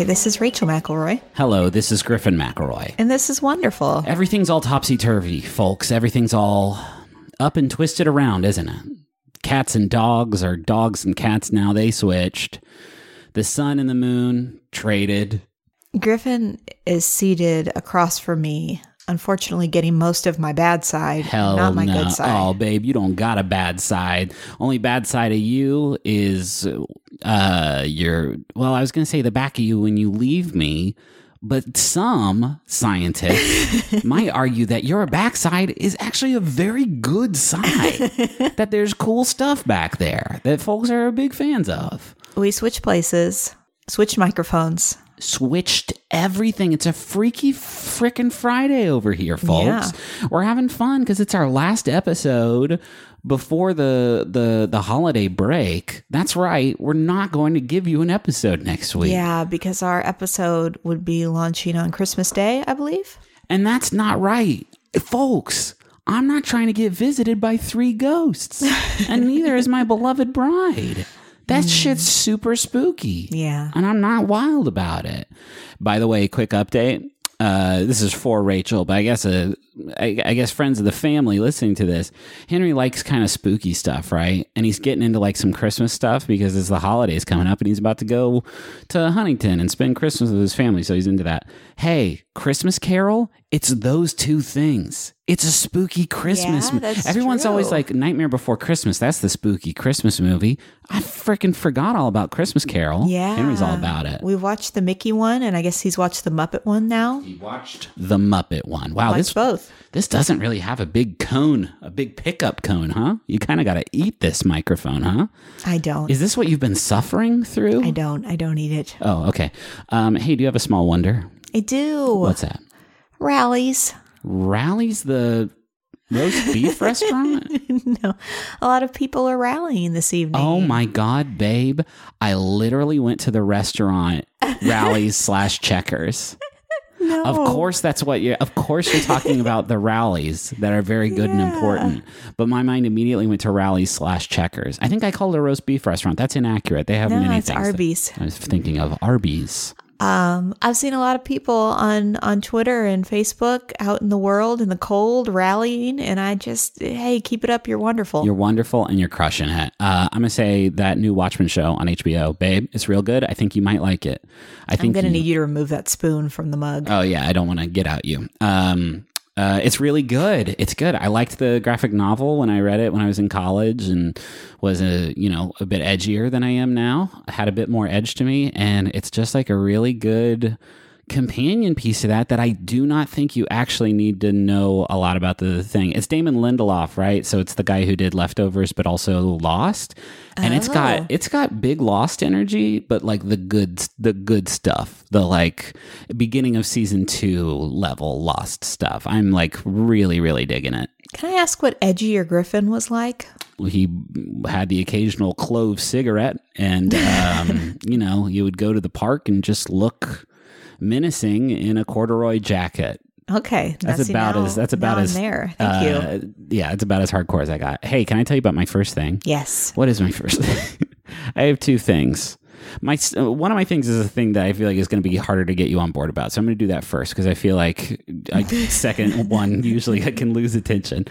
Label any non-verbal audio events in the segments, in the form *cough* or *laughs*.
Hi, this is Rachel McElroy, Hello, this is Griffin McElroy. and this is wonderful. Everything's all topsy turvy, folks. Everything's all up and twisted around, isn't it? Cats and dogs are dogs and cats now. They switched. The sun and the moon traded. Griffin is seated across from me, unfortunately, getting most of my bad side, Hell not my no. good side. Oh, babe, you don't got a bad side. Only bad side of you is uh your well, I was gonna say the back of you when you leave me. But some scientists *laughs* might argue that your backside is actually a very good side. *laughs* that there's cool stuff back there that folks are big fans of. We switch places, switch microphones. Switched everything. It's a freaky frickin' Friday over here, folks. We're having fun because it's our last episode before the the the holiday break. That's right. We're not going to give you an episode next week. Yeah, because our episode would be launching on Christmas Day, I believe. And that's not right. Folks, I'm not trying to get visited by three ghosts. and neither is my *laughs* beloved bride. That shit's super spooky. Yeah. and I'm not wild about it. By the way, quick update. Uh, this is for Rachel, but I guess uh, I, I guess friends of the family listening to this. Henry likes kind of spooky stuff, right? And he's getting into like some Christmas stuff because it's the holidays coming up, and he's about to go to Huntington and spend Christmas with his family, so he's into that. Hey, Christmas Carol, it's those two things. It's a spooky Christmas. Yeah, Everyone's always like Nightmare Before Christmas. That's the spooky Christmas movie. I freaking forgot all about Christmas Carol. Yeah. Henry's all about it. We watched the Mickey one, and I guess he's watched the Muppet one now. He watched the Muppet one. Wow, this both. this doesn't really have a big cone, a big pickup cone, huh? You kind of got to eat this microphone, huh? I don't. Is this what you've been suffering through? I don't. I don't eat it. Oh, okay. Um, hey, do you have a small wonder? I do. What's that? Rallies. Rallies the roast beef *laughs* restaurant? no. A lot of people are rallying this evening. Oh my god, babe! I literally went to the restaurant rallies *laughs* slash checkers. no. Of course, that's what you. Of course, you're talking *laughs* about the rallies that are very good and important. But my mind immediately went to rallies slash checkers. I think I called it a roast beef restaurant. That's inaccurate. They have No, many it's things. Arby's. I was thinking of Arby's. Um, I've seen a lot of people on on Twitter and Facebook out in the world in the cold rallying, and I just hey, keep it up. You're wonderful. You're wonderful and you're crushing it. Uh, I'm gonna say that new Watchmen show on HBO, babe. It's real good. I think you might like it. I think I'm gonna you- need you to remove that spoon from the mug. Oh yeah, I don't want to get out you. Um, uh, it's really good. It's good. I liked the graphic novel when I read it when I was in college and was a you know a bit edgier than I am now. Had a bit more edge to me, and it's just like a really good companion piece to that that I do not think you actually need to know a lot about the thing. It's Damon Lindelof, right? So it's the guy who did Leftovers but also Lost. And it's got Oh. it's got big Lost energy, but like the good the good stuff. The like beginning of season 2 level Lost stuff. I'm like really really digging it. Can I ask what Edgy or Griffin was like? He had the occasional clove cigarette and *laughs* um, you know, you would go to the park and just look menacing in a corduroy jacket. Okay, That's see, about now- as that's about as there. Thank you. uh, Yeah, it's about as hardcore as I got. Hey, can I tell you about my first thing? Yes. What is my first *laughs* thing? I have two things. My uh, one of my things is a thing that I feel like is going to be harder to get you on board about. So I'm going to do that first because I feel like I, *laughs* second one usually I can lose attention.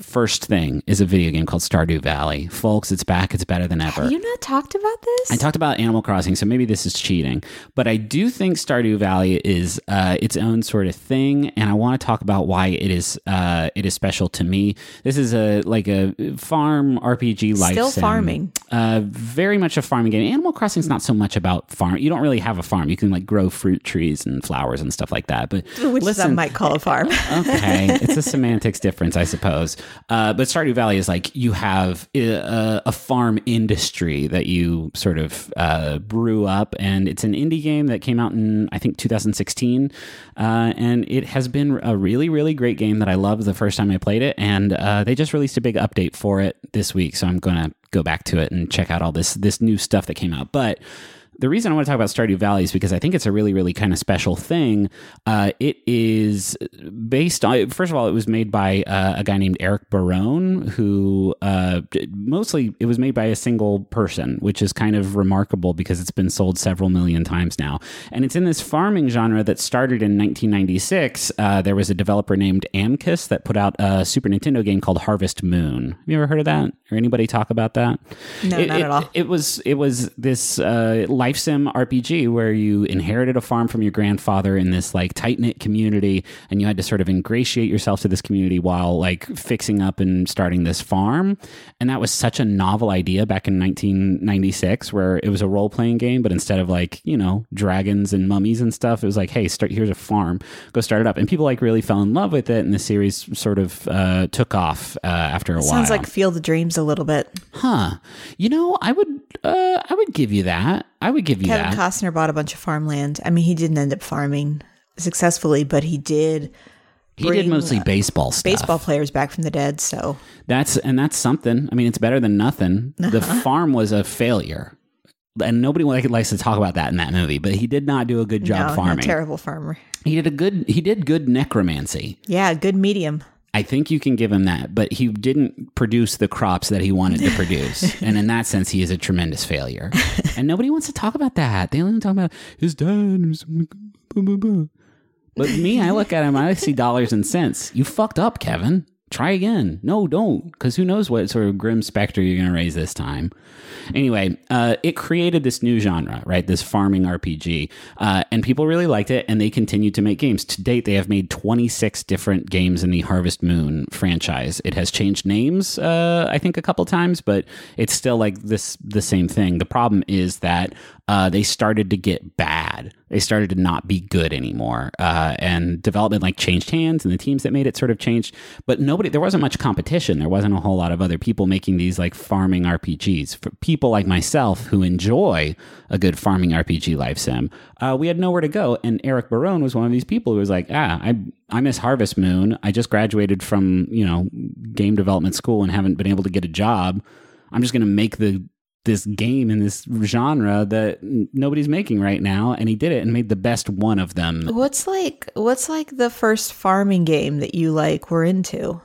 First thing is a video game called Stardew Valley, folks. It's back. It's better than ever. Have you not talked about this? I talked about Animal Crossing, so maybe this is cheating, but I do think Stardew Valley is uh, its own sort of thing, and I want to talk about why it is uh, it is special to me. This is a like a farm RPG life. Still sim. farming. Uh, very much a farming game. Animal Crossing is not so much about farm. You don't really have a farm. You can like grow fruit trees and flowers and stuff like that. But *laughs* Which listen, some might call a farm. *laughs* okay, it's a semantics difference, I suppose. Uh, but Stardew Valley is like you have a, a farm industry that you sort of uh, brew up, and it's an indie game that came out in I think 2016, uh, and it has been a really, really great game that I loved the first time I played it, and uh, they just released a big update for it this week, so I'm gonna go back to it and check out all this this new stuff that came out, but. The reason I want to talk about Stardew Valley is because I think it's a really, really kind of special thing. Uh, it is based on, first of all, it was made by uh, a guy named Eric Barone, who uh, mostly it was made by a single person, which is kind of remarkable because it's been sold several million times now. And it's in this farming genre that started in 1996. Uh, there was a developer named Amccus that put out a Super Nintendo game called Harvest Moon. Have you ever heard of that? Or anybody talk about that? No, it, not it, at all. It was it was this uh, life sim RPG where you inherited a farm from your grandfather in this like tight knit community, and you had to sort of ingratiate yourself to this community while like fixing up and starting this farm. And that was such a novel idea back in 1996, where it was a role playing game, but instead of like you know dragons and mummies and stuff, it was like, hey, start here's a farm, go start it up, and people like really fell in love with it, and the series sort of uh, took off uh, after a while. Sounds like Field of Dreams a little bit. Huh. You know, I would uh I would give you that. I would give you Kevin that. Costner bought a bunch of farmland. I mean, he didn't end up farming successfully, but he did he did mostly uh, baseball stuff. baseball players back from the dead. So That's and that's something. I mean, it's better than nothing. The farm was a failure. And nobody likes to talk about that in that movie, but he did not do a good job no, farming. terrible farmer. He did a good he did good necromancy. Yeah, good medium. I think you can give him that, but he didn't produce the crops that he wanted to produce. *laughs* and in that sense, he is a tremendous failure. and nobody wants to talk about that. They only want to talk about his dad. But me, I look at him, I see dollars and cents. You fucked up, Kevin. Try again. No, don't, because who knows what sort of grim specter you're going to raise this time. Anyway, uh, it created this new genre, right? This farming RPG. Uh, and people really liked it, and they continued to make games. To date, they have made 26 different games in the Harvest Moon franchise. It has changed names, uh, I think, a couple times, but it's still like this the same thing. The problem is that uh, they started to get bad. They started to not be good anymore, uh, and development like changed hands, and the teams that made it sort of changed. But nobody, there wasn't much competition. There wasn't a whole lot of other people making these like farming RPGs. For people like myself who enjoy a good farming RPG life sim, uh, we had nowhere to go. And Eric Barone was one of these people who was like, ah, I I miss Harvest Moon. I just graduated from you know game development school and haven't been able to get a job. I'm just going to make the this game in this genre that nobody's making right now and he did it and made the best one of them What's like what's like the first farming game that you like were into?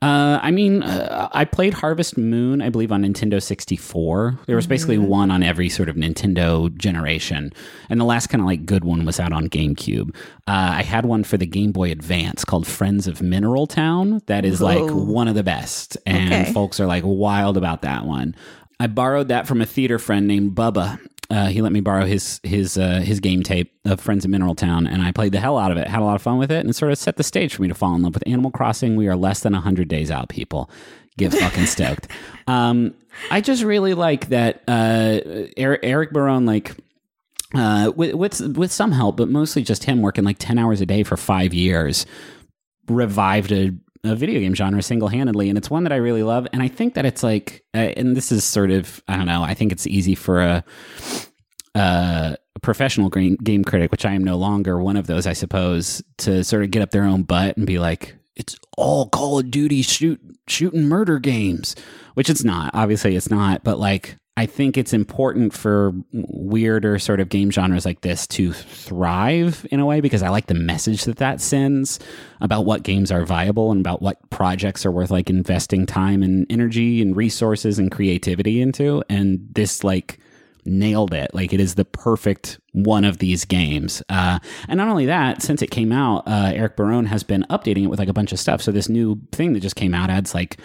Uh, i mean uh, i played harvest moon i believe on nintendo 64 there was basically one on every sort of nintendo generation. And the last kind of like good one was out on gamecube. Uh, i had one for the game boy advance called friends of mineral town. That is like one of the best. And Okay. folks are like wild about that one. I borrowed that from a theater friend named bubba uh, he let me borrow his his uh, his game tape of Friends of Mineral Town, and I played the hell out of it. Had a lot of fun with it, and it sort of set the stage for me to fall in love with Animal Crossing. We are less than hundred days out, people. Get fucking *laughs* stoked. Um, I just really like that uh, Eric, Eric Barone, like uh, with, with with some help, but mostly just him working like ten hours a day for five years, revived a, a video game genre single handedly, and it's one that I really love. And I think that it's like, uh, and this is sort of, I don't know, I think it's easy for a. A professional game critic, which I am no longer one of those, I suppose, to sort of get up their own butt and be like, it's all Call of Duty shoot shooting murder games, which it's not. Obviously, it's not. But like, I think it's important for weirder sort of game genres like this to thrive in a way because I like the message that that sends about what games are viable and about what projects are worth like investing time and energy and resources and creativity into. And this like nailed it. Like it is the perfect one of these games. Uh, and not only that, since it came out, uh, Eric Barone has been updating it with like a bunch of stuff. So this new thing that just came out adds like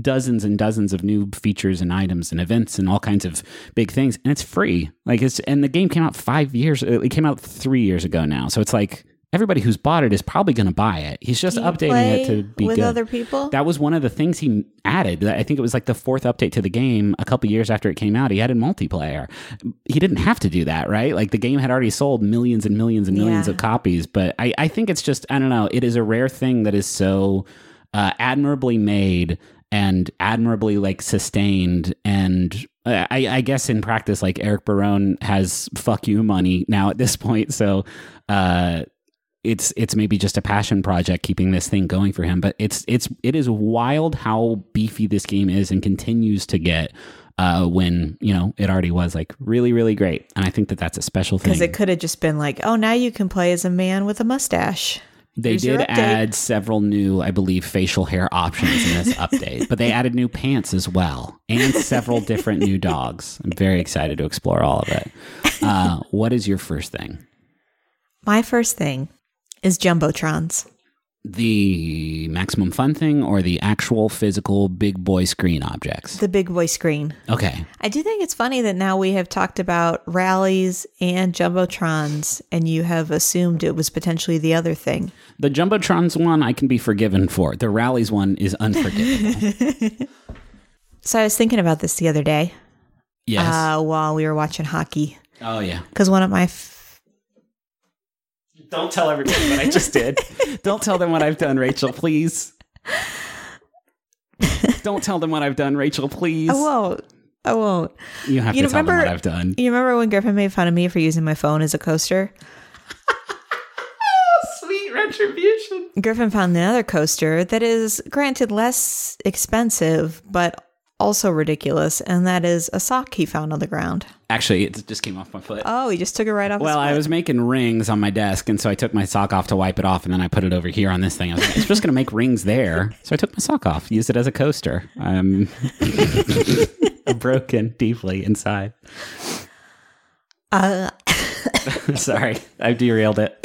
dozens and dozens of new features and items and events and all kinds of big things and it's free like it's and the game came out five years uh, it came out three years ago now so it's like everybody who's bought it is probably going to buy it he's just updating it to be with good other people. that was one of the things he added. I think it was like the fourth update to the game a couple years after it came out. He added multiplayer. He didn't have to do that, right? Like the game had already sold millions and millions and millions Yeah. of copies. But I, I think it's just, I don't know, it is a rare thing that is so uh, admirably made and admirably like sustained and uh, I, I guess in practice like eric barone has fuck you money now at this point so uh it's it's maybe just a passion project keeping this thing going for him but it's it's it is wild how beefy this game is and continues to get uh, when you know it already was like really really great. And I think that that's a special thing. Because it could have just been like, oh, now you can play as a man with a mustache. They Here's did add several new, I believe, facial hair options in this update, but they added new pants as well and several different new dogs. I'm very excited to explore all of it. Uh, what is your first thing? My first thing is Jumbotrons. The maximum fun thing or the actual physical big boy screen objects? The big boy screen. Okay. I do think it's funny that now we have talked about rallies and jumbotrons, and you have assumed it was potentially the other thing. The Jumbotrons one I can be forgiven for. The Rallies one is unforgivable. *laughs* So I was thinking about this the other day yes. uh, while we were watching hockey oh, yeah. because one of my f- Don't tell everybody what I *laughs* just did. Don't tell them what I've done, Rachel, please. Don't tell them what I've done, Rachel, please. I won't. I won't. You have You to tell them what I've done. You remember when Griffin made fun of me for using my phone as a coaster? *laughs* Sweet retribution. Griffin found another coaster that is, granted, less expensive, but also ridiculous, and that is a sock he found on the ground. Actually, it just came off my foot. Oh, he just took it right off. well, I was making rings on my desk, and so I took my sock off to wipe it off, and then I put it over here on this thing. I was like, it's just going to make rings there. So I took my sock off, used it as a coaster. I'm *laughs* broken deeply inside. Uh, *laughs* Sorry, I derailed it.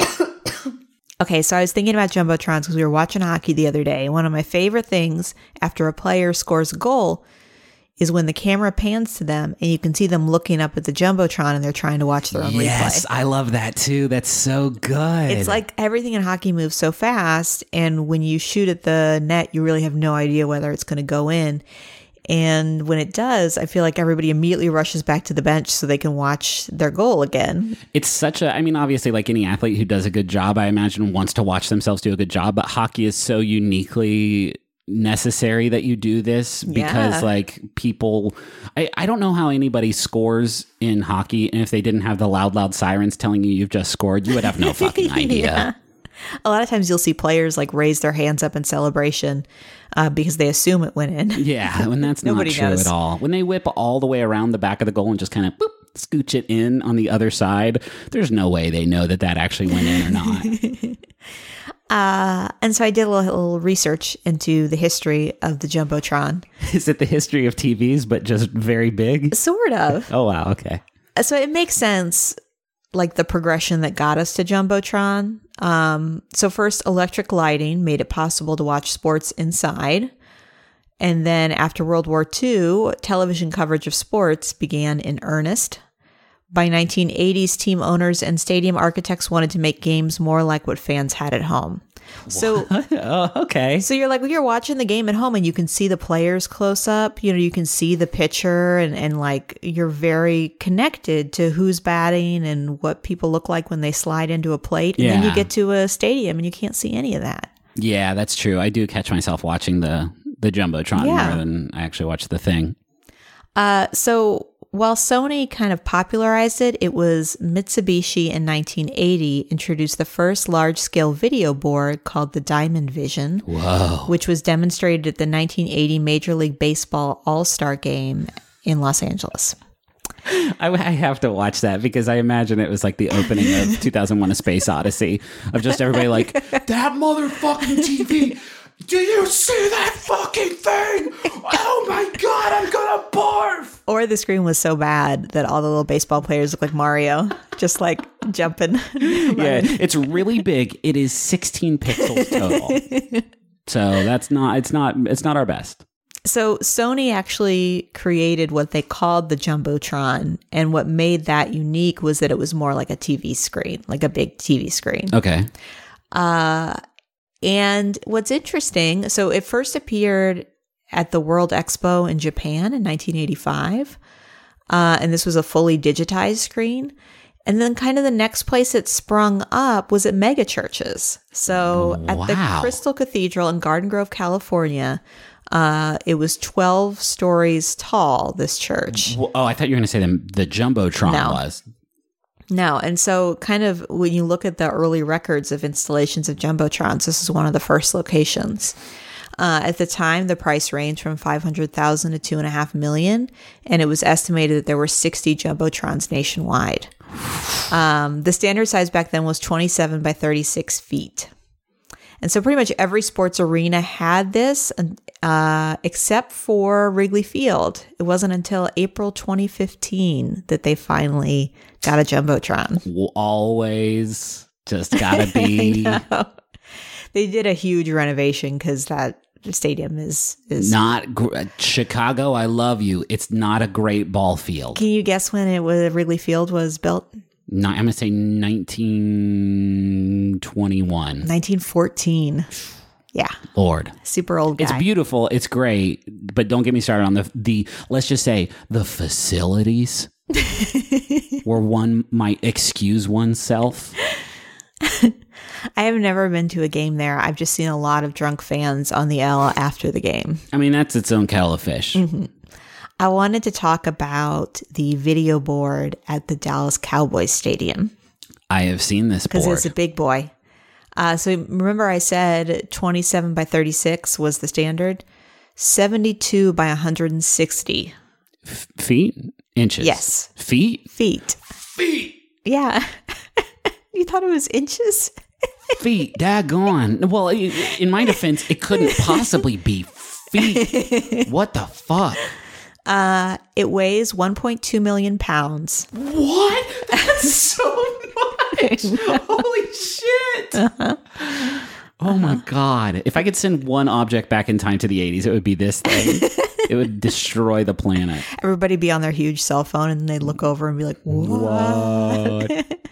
Okay, so I was thinking about jumbotrons because we were watching hockey the other day. One of my favorite things after a player scores a goal is when the camera pans to them and you can see them looking up at the jumbotron and they're trying to watch their own Yes, replay. I love that too. That's so good. It's like everything in hockey moves so fast, and when you shoot at the net, you really have no idea whether it's going to go in. And when it does, I feel like everybody immediately rushes back to the bench so they can watch their goal again. it's such a. I mean, obviously, like any athlete who does a good job, I imagine wants to watch themselves do a good job. But hockey is so uniquely necessary that you do this because Yeah. like people I, I don't know how anybody scores in hockey and if they didn't have the loud loud sirens telling you you've just scored you would have no *laughs* fucking idea Yeah. A lot of times you'll see players like raise their hands up in celebration uh, because they assume it went in. Yeah, *laughs* when that's not true knows. at all. When they whip all the way around the back of the goal and just kind of boop, scooch it in on the other side, there's no way they know that that actually went in or not. *laughs* Uh, and so I did a little, little research into the history of the Jumbotron. *laughs* Is it the history of TVs, but just very big? Sort of. *laughs* Oh, wow. Okay. so it makes sense, like the progression that got us to Jumbotron. Um, so first, electric lighting made it possible to watch sports inside. And then after World War II, television coverage of sports began in earnest. By 1980s, team owners and stadium architects wanted to make games more like what fans had at home. So *laughs* oh, okay. So you're like, well, you're watching the game at home and you can see the players close up. You know, you can see the pitcher and, and like you're very connected to who's batting and what people look like when they slide into a plate. And then you get to a stadium and you can't see any of that. Yeah, that's true. I do catch myself watching the the jumbotron Yeah. more than I actually watch the thing. Uh, so while Sony kind of popularized it, it was Mitsubishi in 1980 introduced the first large scale video board called the Diamond Vision. Whoa. which was demonstrated at the 1980 Major League Baseball All Star Game in Los Angeles. I, I have to watch that because I imagine it was like the opening of *laughs* 2001: A Space Odyssey of just everybody like *laughs* that motherfucking TV. Do you see that fucking thing? Oh my god, I'm gonna barf! Or the screen was so bad that all the little baseball players look like Mario, just like jumping. Yeah, it's really big. It is 16 pixels total. so that's not. It's not. It's not our best. So Sony actually created what they called the Jumbotron, and what made that unique was that it was more like a TV screen, like a big TV screen. Okay. Uh, And what's interesting, so it first appeared at the World Expo in Japan in 1985. Uh, and this was a fully digitized screen. And then, kind of the next place it sprung up was at mega churches. So, at the Crystal Cathedral in Garden Grove, California, uh, it was 12 stories tall, this church. Well, oh, I thought you were going to say the the jumbotron No. was. No, and so kind of when you look at the early records of installations of jumbotrons, this is one of the first locations. Uh, at the time, the price ranged from 500,000 to two and a half million, and it was estimated that there were 60 jumbotrons nationwide. Um, the standard size back then was 27 by 36 feet. And so pretty much every sports arena had this, uh, except for Wrigley Field. It wasn't until April 2015 that they finally got a jumbotron. Always just gotta be *laughs* They did a huge renovation because that stadium is is. not gr- Chicago. I love you. It's not a great ball field. Can you guess when it was Wrigley Field was built? I'm gonna say 1921. 1914. Yeah, Lord, super old guy. it's beautiful. It's great, but don't get me started on the the. Let's just say the facilities *laughs* where one might excuse oneself. I have never been to a game there. I've just seen a lot of drunk fans on the L after the game. I mean, that's its own kettle of fish. Mm-hmm. I wanted to talk about the video board at the Dallas Cowboys Stadium I have seen this because it's a big boy. Uh, so remember, I said 27 by 36 was the standard, 72 by 160 feet, inches. Yes. feet, feet. feet, Yeah. *laughs* you thought it was inches? feet. Daggone. Well, in my defense, it couldn't *laughs* possibly be feet. What the fuck? Uh, it weighs 1.2 million pounds. What? That's *laughs* so much. Holy shit. Oh my god. If I could send one object back in time to the 80s, it would be this thing. it would destroy the planet. Everybody be on their huge cell phone and they look over and be like, what? What? *laughs*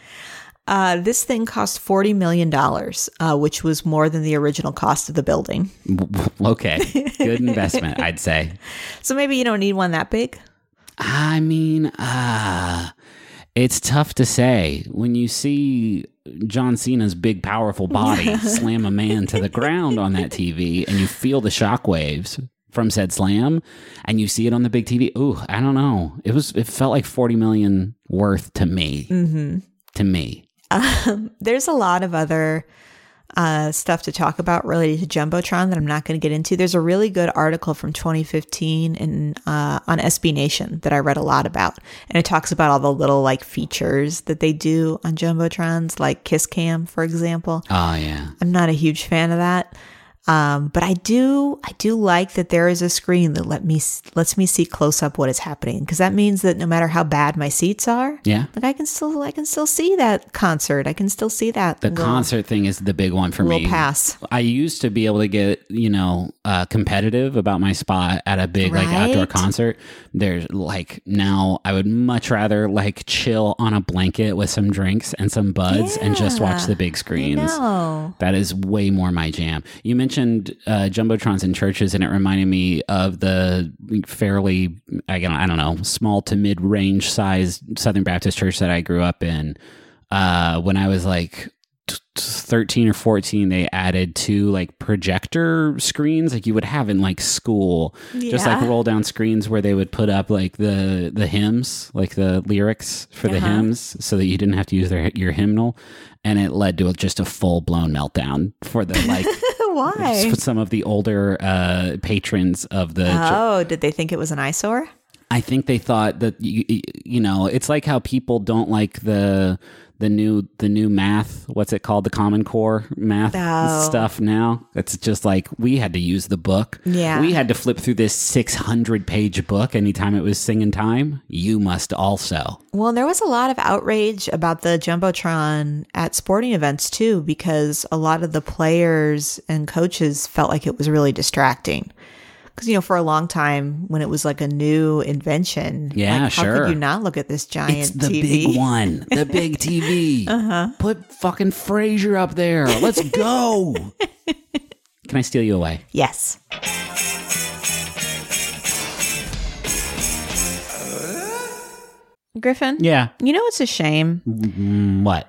Uh, this thing cost $40 million, uh, which was more than the original cost of the building. *laughs* okay. Good investment, I'd say. *laughs* So maybe you don't need one that big. I mean, uh, it's tough to say. When you see John Cena's big, powerful body *laughs* slam a man to the ground on that TV and you feel the shockwaves from said slam and you see it on the big TV, ooh, I don't know. It was, it felt like 40 million worth to me. Mm-hmm. To me. There's a lot of other uh, stuff to talk about related to Jumbotron that I'm not going to get into. There's a really good article from 2015 in, uh, on SB Nation that I read a lot about. And it talks about all the little like features that they do on Jumbotrons, like Kiss Cam, for example. Oh, yeah. I'm not a huge fan of that. Um, but I do, I do like that there is a screen that let me lets me see close up what is happening because that means that no matter how bad my seats are, Yeah. like I can still, I can still see that concert. I can still see that The little, concert thing is the big one for me. pass. I used to be able to get, you know, uh, competitive about my spot at a big like outdoor concert. There's like now I would much rather like chill on a blanket with some drinks and some buds and just watch the big screens. That is way more my jam. You mentioned uh, jumbotrons in churches, and it reminded me of the fairly, I don't, I don't know, small to mid range size Southern Baptist church that I grew up in. Uh, when I was like t- t- 13 or 14, they added two like projector screens like you would have in like school, just like roll down screens where they would put up like the the hymns, like the lyrics for the Uh-huh. hymns, so that you didn't have to use their your hymnal, and it led to just a full blown meltdown for the like *laughs* why? for some of the older uh, patrons of the. Oh, did they think it was an eyesore? I think they thought that you, you know it's like how people don't like the the new the new math. What's it called? The Common Core math Oh. stuff. Now it's just like we had to use the book. Yeah. we had to flip through this six hundred page book anytime it was singing time. You must also. Well, there was a lot of outrage about the Jumbotron at sporting events too, because a lot of the players and coaches felt like it was really distracting. Because, you know, for a long time when it was like a new invention, Yeah, like, how sure. could you not look at this giant It's the TV? big one, *laughs* the big TV. uh-huh. Put fucking Frasier up there. Let's go. *laughs* Can I steal you away? Yes. Griffin? Yeah. You know, it's a shame Mm, what?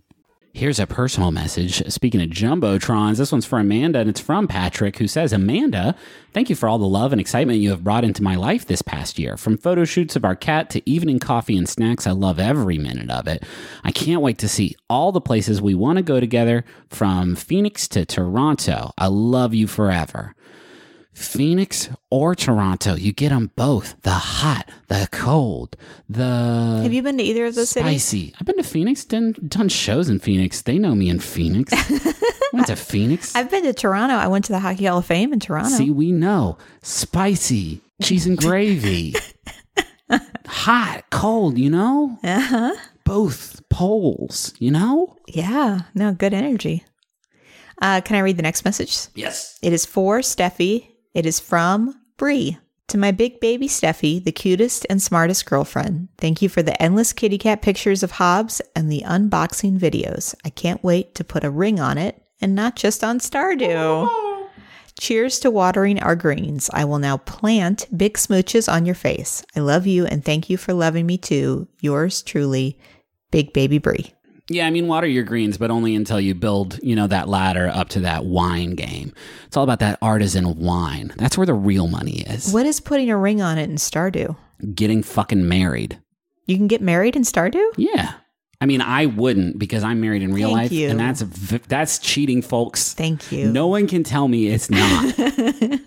Here's a personal message. Speaking of Jumbotrons, this one's for Amanda and it's from Patrick, who says, Amanda, thank you for all the love and excitement you have brought into my life this past year. From photo shoots of our cat to evening coffee and snacks, I love every minute of it. I can't wait to see all the places we want to go together from Phoenix to Toronto. I love you forever. Phoenix or Toronto, you get them both. The hot, the cold, the Have you been to either of those cities? spicy. I've been to Phoenix, done done shows in Phoenix. They know me in Phoenix. *laughs* Went to Phoenix. I've been to Toronto. I went to the Hockey Hall of Fame in Toronto. See, we know spicy cheese and gravy, *laughs* hot, cold. You know, uh-huh. both poles. You know. Yeah, no, good energy. Uh, can I read the next message? Yes. It is for Steffi. It is from Bree. To my big baby Steffi, the cutest and smartest girlfriend, thank you for the endless kitty cat pictures of Hobbs and the unboxing videos. I can't wait to put a ring on it and not just on Stardew. *laughs* Cheers to watering our greens. I will now plant big smooches on your face. I love you and thank you for loving me too. Yours truly, Big Baby Bree. Yeah, I mean, water your greens, but only until you build, you know, that ladder up to that wine game. It's all about that artisan wine. That's where the real money is. What is putting a ring on it in Stardew? Getting fucking married. You can get married in Stardew? Yeah. I mean, I wouldn't because I'm married in real Thank life, you. and that's that's cheating, folks. Thank you. No one can tell me it's not. *laughs*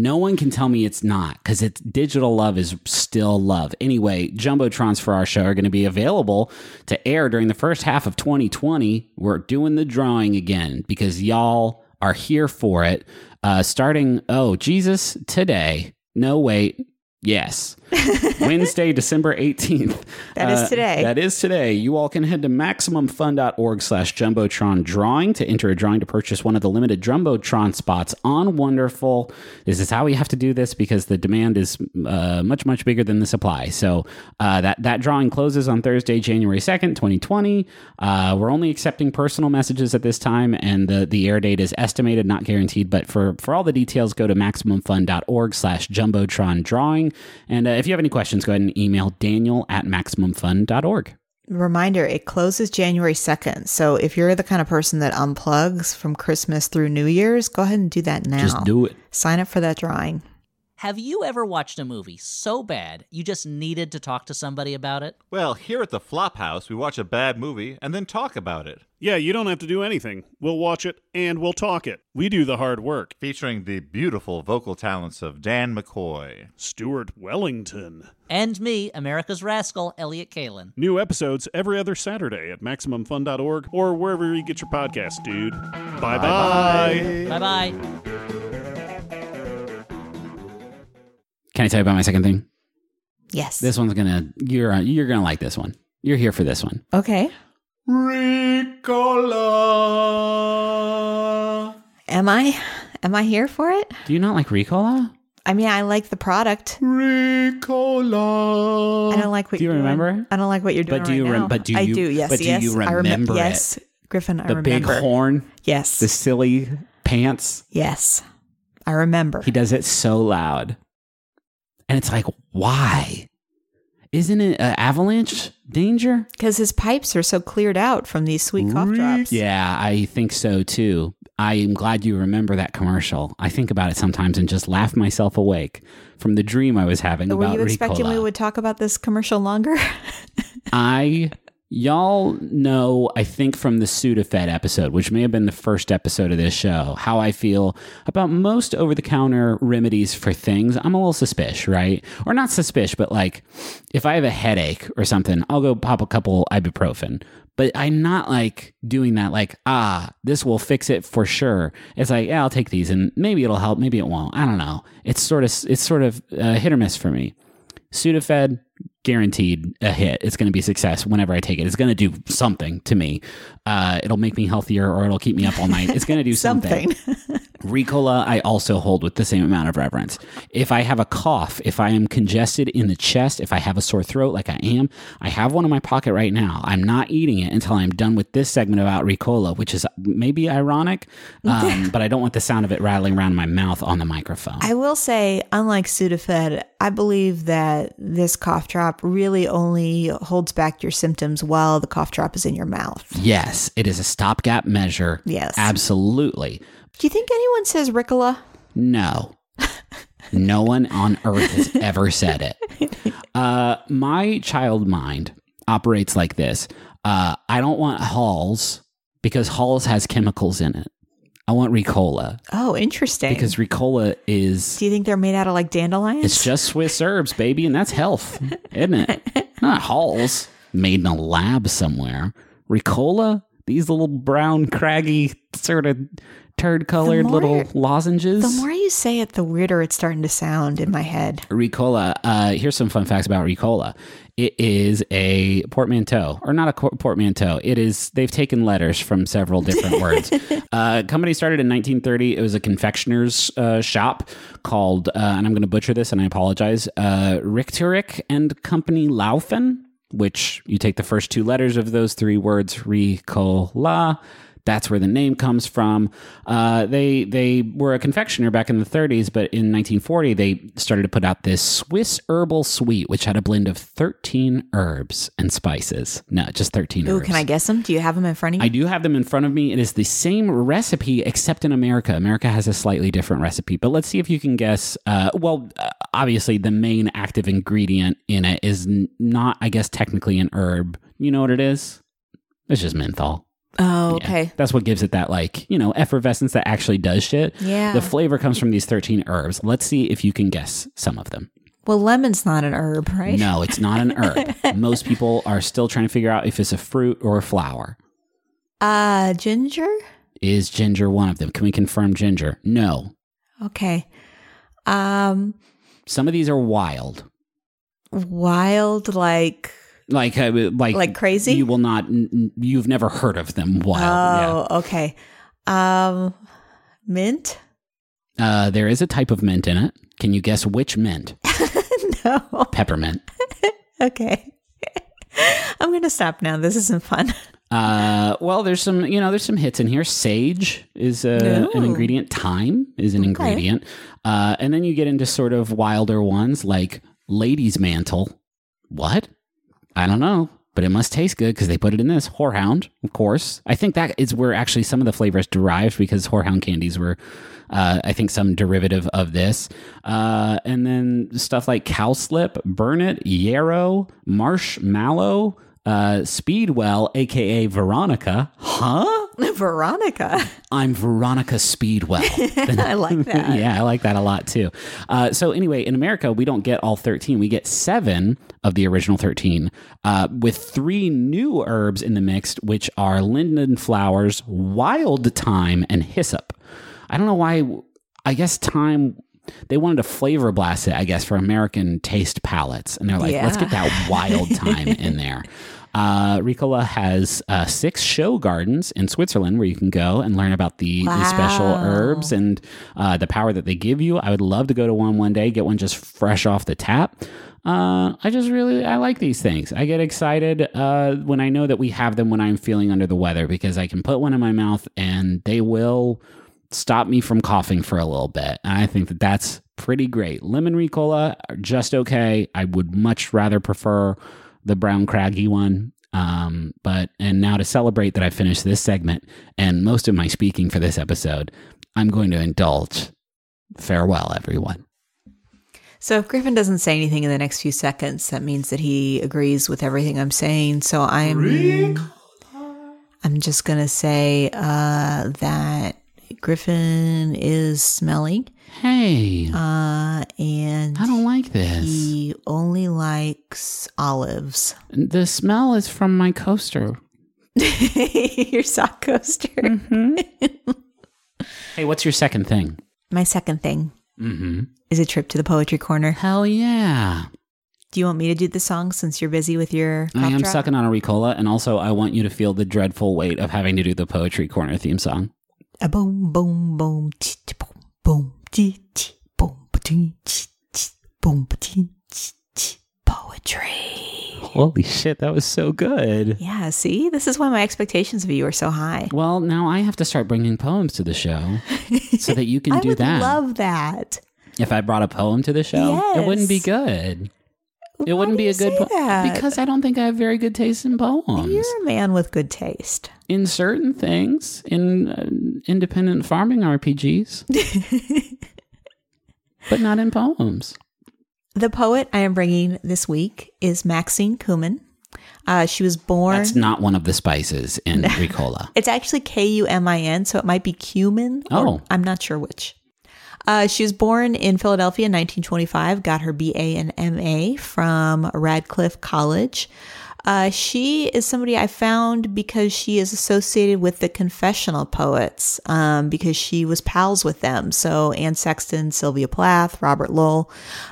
no one can tell me it's not because it's digital love is still love. Anyway, jumbotrons for our show are going to be available to air during the first half of 2020. We're doing the drawing again because y'all are here for it. Uh, starting, oh Jesus, today. No wait, yes. *laughs* Wednesday, December 18th. That is Uh, today. That is today. You all can head to MaximumFun.org slash Jumbotron drawing to enter a drawing to purchase one of the limited Jumbotron spots on Wonderful. This is how we have to do this because the demand is uh, much, much bigger than the supply. So uh, that, that drawing closes on Thursday, January 2nd, 2020. Uh, we're only accepting personal messages at this time, and the, the air date is estimated, not guaranteed. But for, for all the details, go to MaximumFun.org slash Jumbotron drawing. And uh, if you have any questions, go ahead and email Daniel at MaximumFun.org. Reminder, it closes January 2nd. So if you're the kind of person that unplugs from Christmas through New Year's, go ahead and do that now. Just do it. Sign up for that drawing. Have you ever watched a movie so bad you just needed to talk to somebody about it? Well, here at the Flophouse, we watch a bad movie and then talk about it. Yeah, you don't have to do anything. We'll watch it and we'll talk it. We do the hard work. Featuring the beautiful vocal talents of Dan McCoy. Stuart Wellington. And me, America's Rascal, Elliott Kalan. New episodes every other Saturday at MaximumFun.org or wherever you get your podcast, dude. Bye bye. Bye bye. Can I tell you about my second thing? Yes. This one's gonna you're uh, you're gonna like this one. You're here for this one. okay. Ricola. Am I? Am I here for it? Do you not like Ricola? I mean, I like the product. Ricola. I don't like what Do you you're doing. remember? I don't like what you're doing But do you right rem- now. but do I do. Yes. but do yes. you I remem- remember it? Yes, Griffin. I The big remember. horn, Yes. the silly pants. yes. I remember. He does it so loud. And it's like, why? Isn't it uh, avalanche danger? Because his pipes are so cleared out from these sweet cough drops. Yeah, I think so too. I am glad you remember that commercial. I think about it sometimes and just laugh myself awake from the dream I was having Were about you expecting Ricola. we would talk about this commercial longer? *laughs* I y'all know I think from the Sudafed episode, which may have been the first episode of this show, how I feel about most over the counter remedies for things. I'm a little suspicious, right? Or not suspicious, but like if I have a headache or something, I'll go pop a couple ibuprofen. But I'm not like doing that like, ah, this will fix it for sure. It's like, yeah, I'll take these and maybe it'll help, maybe it won't. I don't know. It's sort of it's sort of uh, hit or miss for me. Sudafed, guaranteed a hit. It's going to be success whenever I take it. It's going to do something to me. Uh, it'll make me healthier or it'll keep me up all night. It's going to do *laughs* something. Something. *laughs* Ricola, I also hold with the same amount of reverence. If I have a cough, if I am congested in the chest, if I have a sore throat like I am, I have one in my pocket right now. I'm not eating it until I'm done with this segment about Ricola, which is maybe ironic, *laughs* um, but I don't want the sound of it rattling around my mouth on the microphone. I will say, unlike Sudafed, I believe that this cough drop really only holds back your symptoms while the cough drop is in your mouth. yes, it is a stopgap measure. Yes. Absolutely. Do you think anyone says Ricola? No. no one on earth has ever said it. Uh, my child mind operates like this. Uh, I don't want Halls because Halls has chemicals in it. I want Ricola Oh, interesting. because Ricola is do you think they're made out of like dandelions? it's just Swiss herbs, baby, and that's health, isn't it? *laughs* Not Halls made in a lab somewhere. Ricola, these little brown, craggy, sort of turd colored little lozenges. the more you say it, the weirder it's starting to sound in my head. Ricola. Uh, here's some fun facts about Ricola. It is a portmanteau, or not a portmanteau. It is. They've taken letters from several different *laughs* words. Uh, company started in 1930. It was a confectioner's uh, shop called, uh, and I'm going to butcher this, and I apologize. Uh, Richterich and Company Laufen, which you take the first two letters of those three words, Ricola. That's where the name comes from. Uh, they they were a confectioner back in the 30s, but in 1940 they started to put out this Swiss herbal sweet, which had a blend of 13 herbs and spices. No, just 13 Ooh, herbs. can I guess them? Do you have them in front of you? I do have them in front of me. It is the same recipe, except in America. America has a slightly different recipe. But let's see if you can guess. Uh, well, uh, obviously, the main active ingredient in it is n- not, I guess, technically an herb. You know what it is? It's just menthol. Oh, Yeah. okay. That's what gives it that, like, you know, effervescence that actually does shit. Yeah. The flavor comes from these 13 herbs. Let's see if you can guess some of them. well, lemon's not an herb, right? No, it's not an herb. *laughs* Most people are still trying to figure out if it's a fruit or a flower. Uh, ginger? Is ginger one of them? Can we confirm ginger? No. Okay. Um, Some of these are wild. wild, like, Like, uh, like, like crazy? You will not. You've never heard of them. Wild. oh, okay. Um, mint? Uh, there is a type of mint in it. Can you guess which mint? *laughs* no. Peppermint. *laughs* Okay. *laughs* I'm to stop now. This isn't fun. Uh, well, there's some, you know, there's some hits in here. Sage is uh, an ingredient. Thyme is an ingredient. Uh, and then you get into sort of wilder ones like lady's mantle. What? I don't know. but it must taste good because they put it in this horehound, of course. I think that is where actually some of the flavors derived because horehound candies were, uh, I think, some derivative of this. Uh, and then stuff like cowslip, burnet, yarrow, marshmallow, uh, speedwell, aka Veronica. Huh? *laughs* Veronica. I'm Veronica Speedwell. *laughs* I like that. *laughs* yeah, I like that a lot too. Uh, so anyway, in America, we don't get all 13. We get seven of the original 13, uh, with three new herbs in the mix, which are linden flowers, wild thyme, and hyssop. I don't know why. I guess thyme. They wanted to flavor blast it, I guess, for American taste palates, and they're like, "Let's get that wild thyme in there." Uh, Ricola has uh, six show gardens in Switzerland where you can go and learn about the, the special herbs and uh, the power that they give you. I would love to go to one one day, get one just fresh off the tap. Uh, I just really I like these things. I get excited uh, when I know that we have them when I'm feeling under the weather because I can put one in my mouth and they will stop me from coughing for a little bit. And I think that that's pretty great. Lemon Ricola are just okay. I would much rather prefer the brown craggy one. Um, but and now to celebrate that I finished this segment and most of my speaking for this episode, I'm going to indulge. Farewell, everyone. So if Griffin doesn't say anything in the next few seconds, that means that he agrees with everything I'm saying. So I'm I'm just gonna say uh, that Griffin is smelly, Hey, uh, and I don't like this. Only likes olives. The smell is from my coaster. *laughs* Your sock coaster. *laughs* Hey, what's your second thing? My second thing Mm-hmm. is a trip to the poetry corner. Hell yeah. Do you want me to do the song since you're busy with your? I am drop? sucking on a Ricola, and also I want you to feel the dreadful weight of having to do the Poetry Corner theme song. A boom, boom, boom, boom, boom, boom, ba-dee, ch, ch, boom, ba-dee, ch, ch. Poetry. Holy shit, that was so good. Yeah, see, this is why my expectations of you are so high. Well, now I have to start bringing poems to the show *laughs* so that you can I do would that. love that. if I brought a poem to the show, it wouldn't be Yes. good. It Why wouldn't do be a good say poem because I don't think I have very good taste in poems. You're a man with good taste. in certain things, in uh, independent farming RPGs, *laughs* but not in poems. The poet I am bringing this week is Maxine Kumin. Uh, she was born. That's not one of the spices in *laughs* Ricola. It's actually K U M I N, so it might be cumin. or- Oh. I'm not sure which. Uh, she was born in Philadelphia in 1925, got her BA and MA from Radcliffe College. Uh, she is somebody I found because she is associated with the confessional poets um, because she was pals with them. So Anne Sexton, Sylvia Plath, Robert Lowell.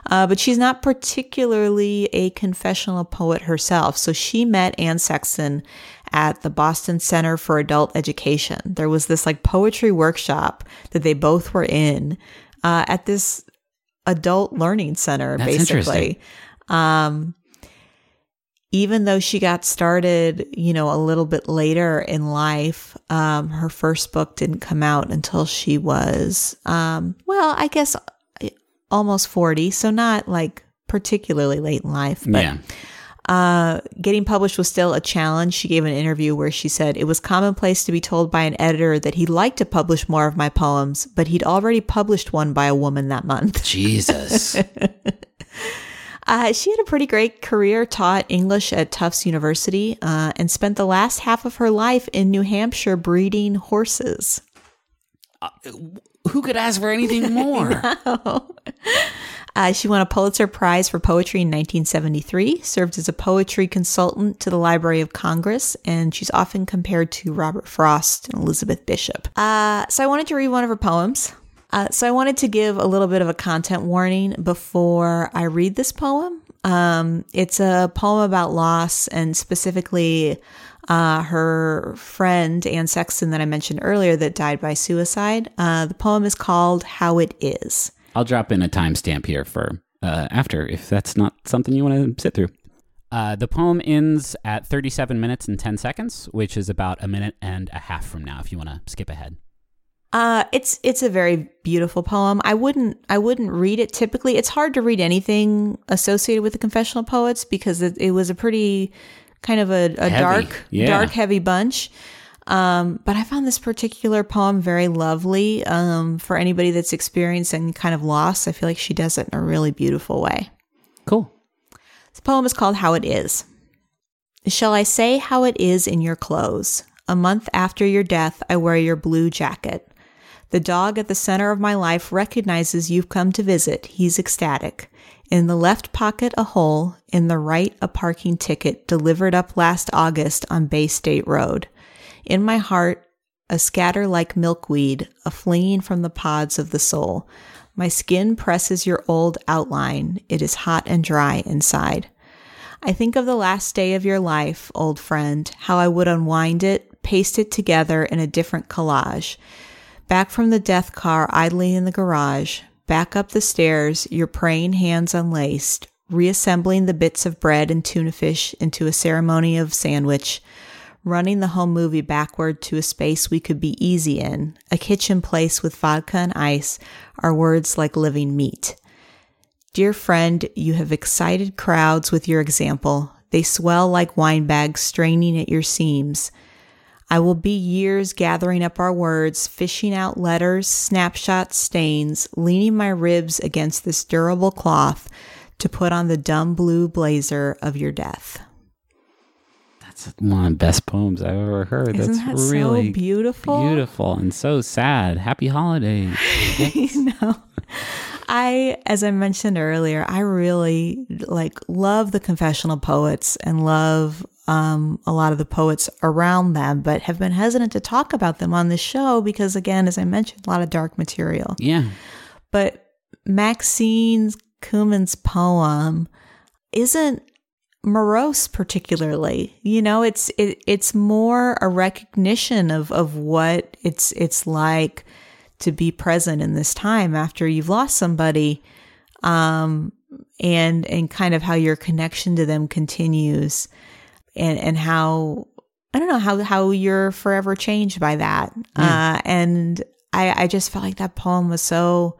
Uh, but she's not particularly a confessional poet herself. So she met Anne Sexton at the Boston Center for Adult Education. There was this like poetry workshop that they both were in uh, at this adult learning center, That's basically. Um, even though she got started, you know, a little bit later in life, um, her first book didn't come out until she was, um, well, I guess almost 40. So not like particularly late in life, but yeah. uh, getting published was still a challenge. She gave an interview where she said it was commonplace to be told by an editor that he'd like to publish more of my poems, but he'd already published one by a woman that month. Jesus. *laughs* Uh, she had a pretty great career, taught English at Tufts University, uh, and spent the last half of her life in New Hampshire breeding horses. Who could ask for anything *laughs* more? *laughs* Uh, she won a Pulitzer Prize for Poetry in 1973, served as a poetry consultant to the Library of Congress, and she's often compared to Robert Frost and Elizabeth Bishop. Uh, so I wanted to read one of her poems. Uh, so I wanted to give a little bit of a content warning before I read this poem. Um, it's a poem about loss and specifically uh, her friend Anne Sexton that I mentioned earlier that died by suicide. Uh, the poem is called How It Is. I'll drop in a timestamp here for uh, after if that's not something you want to sit through. Uh, the poem ends at 37 minutes and 10 seconds, which is about a minute and a half from now if you want to skip ahead. Uh, it's it's a very beautiful poem. I wouldn't I wouldn't read it typically. It's hard to read anything associated with the confessional poets because it, it was a pretty kind of a, a dark, Yeah. dark, heavy bunch. Um, but I found this particular poem very lovely. Um, for anybody that's experiencing kind of loss, I feel like she does it in a really beautiful way. Cool. The poem is called How It Is. Shall I say how it is in your clothes? A month after your death, I wear your blue jacket. The dog at the center of my life recognizes you've come to visit. He's ecstatic. In the left pocket, a hole. In the right, a parking ticket delivered up last August on Bay State Road. In my heart, a scatter like milkweed, a flinging from the pods of the soul. My skin presses your old outline. It is hot and dry inside. I think of the last day of your life, old friend, how I would unwind it, paste it together in a different collage. Back from the death car idling in the garage, back up the stairs, your praying hands unlaced, reassembling the bits of bread and tuna fish into a ceremony of sandwich, running the home movie backward to a space we could be easy in, a kitchen place with vodka and ice, are words like living meat. Dear friend, you have excited crowds with your example. They swell like wine bags straining at your seams. I will be years gathering up our words, fishing out letters, snapshots, stains, leaning my ribs against this durable cloth to put on the dumb blue blazer of your death. That's one of the best poems I've ever heard. Isn't That's that really so beautiful? beautiful and so sad. Happy holidays. *laughs* you know i as i mentioned earlier i really like love the confessional poets and love um, a lot of the poets around them but have been hesitant to talk about them on this show because again as i mentioned a lot of dark material. Yeah. but maxine kumin's poem isn't morose particularly. You know it's it, it's more a recognition of of what it's it's like to be present in this time after you've lost somebody um and and kind of how your connection to them continues and and how i don't know how how you're forever changed by that uh and i i just felt like that poem was so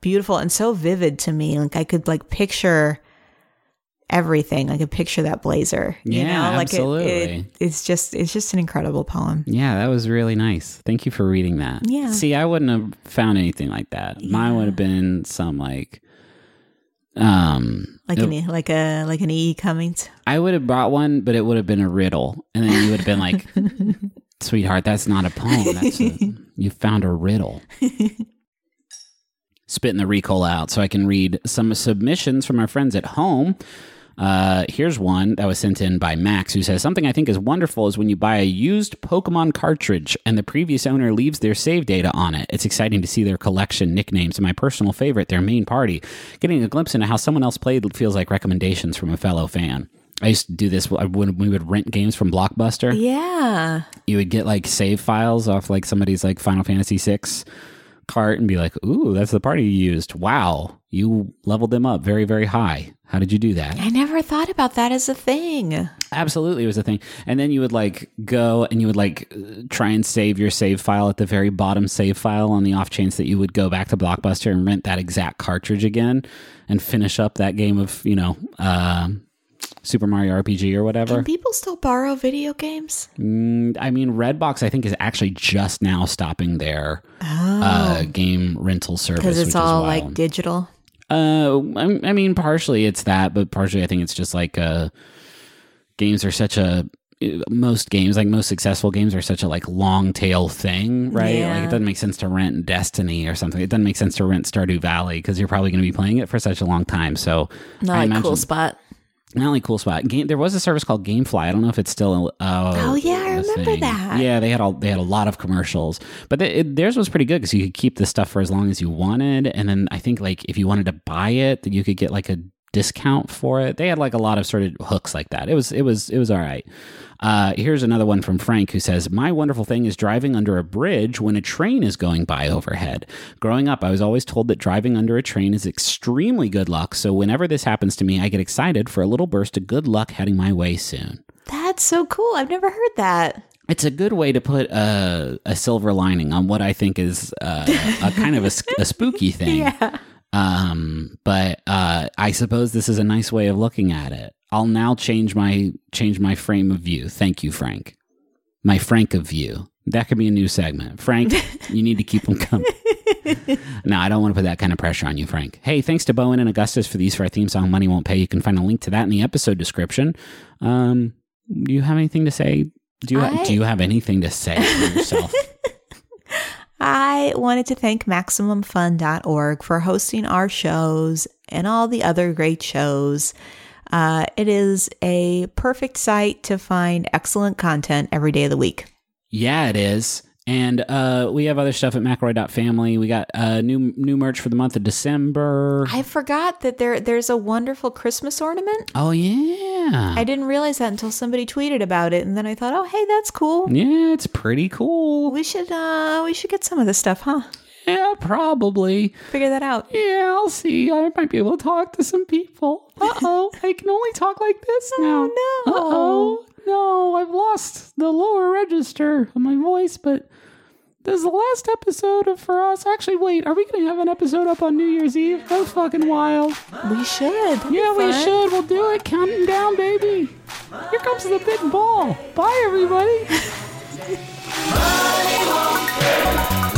beautiful and so vivid to me like i could like picture everything i could picture that blazer you Yeah, know like absolutely. it, it's just it's just an incredible poem Yeah, that was really nice. Thank you for reading that. Yeah. See, I wouldn't have found anything like that. Mine would have been some like um like it- an like a like an e cummings I would have brought one, but it would have been a riddle. And then you would have been like, *laughs* sweetheart, that's not a poem. That's a, *laughs* you found a riddle. Spitting the Ricola out so I can read some submissions from our friends at home. Uh, here's one that was sent in by Max who says something I think is wonderful is when you buy a used Pokemon cartridge and the previous owner leaves their save data on it. It's exciting to see their collection nicknames and my personal favorite, their main party. Getting a glimpse into how someone else played feels like recommendations from a fellow fan. I used to do this when we would rent games from Blockbuster. yeah You would get like save files off like somebody's like Final Fantasy VI cart and be like, "Ooh, that's the party you used. Wow, you leveled them up very, very high. How did you do that?" i never thought about that as a thing Absolutely, it was a thing. And then you would like go and you would like uh, try and save your save file at the very bottom save file on the off chance that you would go back to Blockbuster and rent that exact cartridge again and finish up that game of you know um Super Mario RPG or whatever. can people still borrow video games Mm, I mean, Redbox I think is actually just now stopping their uh, game rental service because Oh. it's all like digital Uh, I, I mean, partially it's that, but partially I think it's just like uh, games are such a most games like most successful games are such a like long tail thing right? Yeah. like it doesn't make sense to rent destiny or something. It doesn't make sense to rent stardew valley because you're probably going to be playing it for such a long time. So not I like imagine- cool spot not only cool spot game there was a service called gamefly i don't know if it's still uh, Oh, yeah, I remember thing. that. yeah they had all they had a lot of commercials but they, it, theirs was pretty good because you could keep the stuff for as long as you wanted and then i think like if you wanted to buy it that you could get like a discount for it. They had like a lot of sort of hooks like that. It was it was it was all right. Uh, here's another one from Frank who says, My wonderful thing is driving under a bridge when a train is going by overhead. Growing up, I was always told that driving under a train is extremely good luck, so whenever this happens to me, I get excited for a little burst of good luck heading my way soon. that's so cool. I've never heard that. It's a good way to put a, a silver lining on what I think is uh, a kind of a spooky *laughs* thing. yeah Um, but uh, I suppose this is a nice way of looking at it. I'll now change my change my frame of view. Thank you, Frank. My Frank of view. That could be a new segment. Frank, *laughs* you need to keep them coming. no, I don't want to put that kind of pressure on you, Frank. Hey, thanks to Bo En and Augustus for these for our theme song, Money Won't Pay. You can find a link to that in the episode description. Um, do you have anything to say? Do you, I- do you have anything to say for yourself? *laughs* I wanted to thank MaximumFun.org for hosting our shows and all the other great shows. Uh, it is a perfect site to find excellent content every day of the week. Yeah, it is. And uh, we have other stuff at McElroy.family. We got uh, new new merch for the month of December. I forgot that there there's a wonderful Christmas ornament. oh yeah, I didn't realize that until somebody tweeted about it, and then I thought, oh, hey, that's cool. yeah, it's pretty cool. We should uh we should get some of this stuff, huh? Yeah, probably. Figure that out. Yeah, I'll see. I might be able to talk to some people. *laughs* Uh oh, I can only talk like this now. Oh, no. Uh oh, no, I've lost the lower register of my voice, but. This is the last episode of for us. Actually, wait, are we going to have an episode up on New Year's Eve? That's fucking wild. We should. That'd Yeah, we should. We'll do it. Counting down, baby. Here comes the big ball. Bye, everybody. *laughs*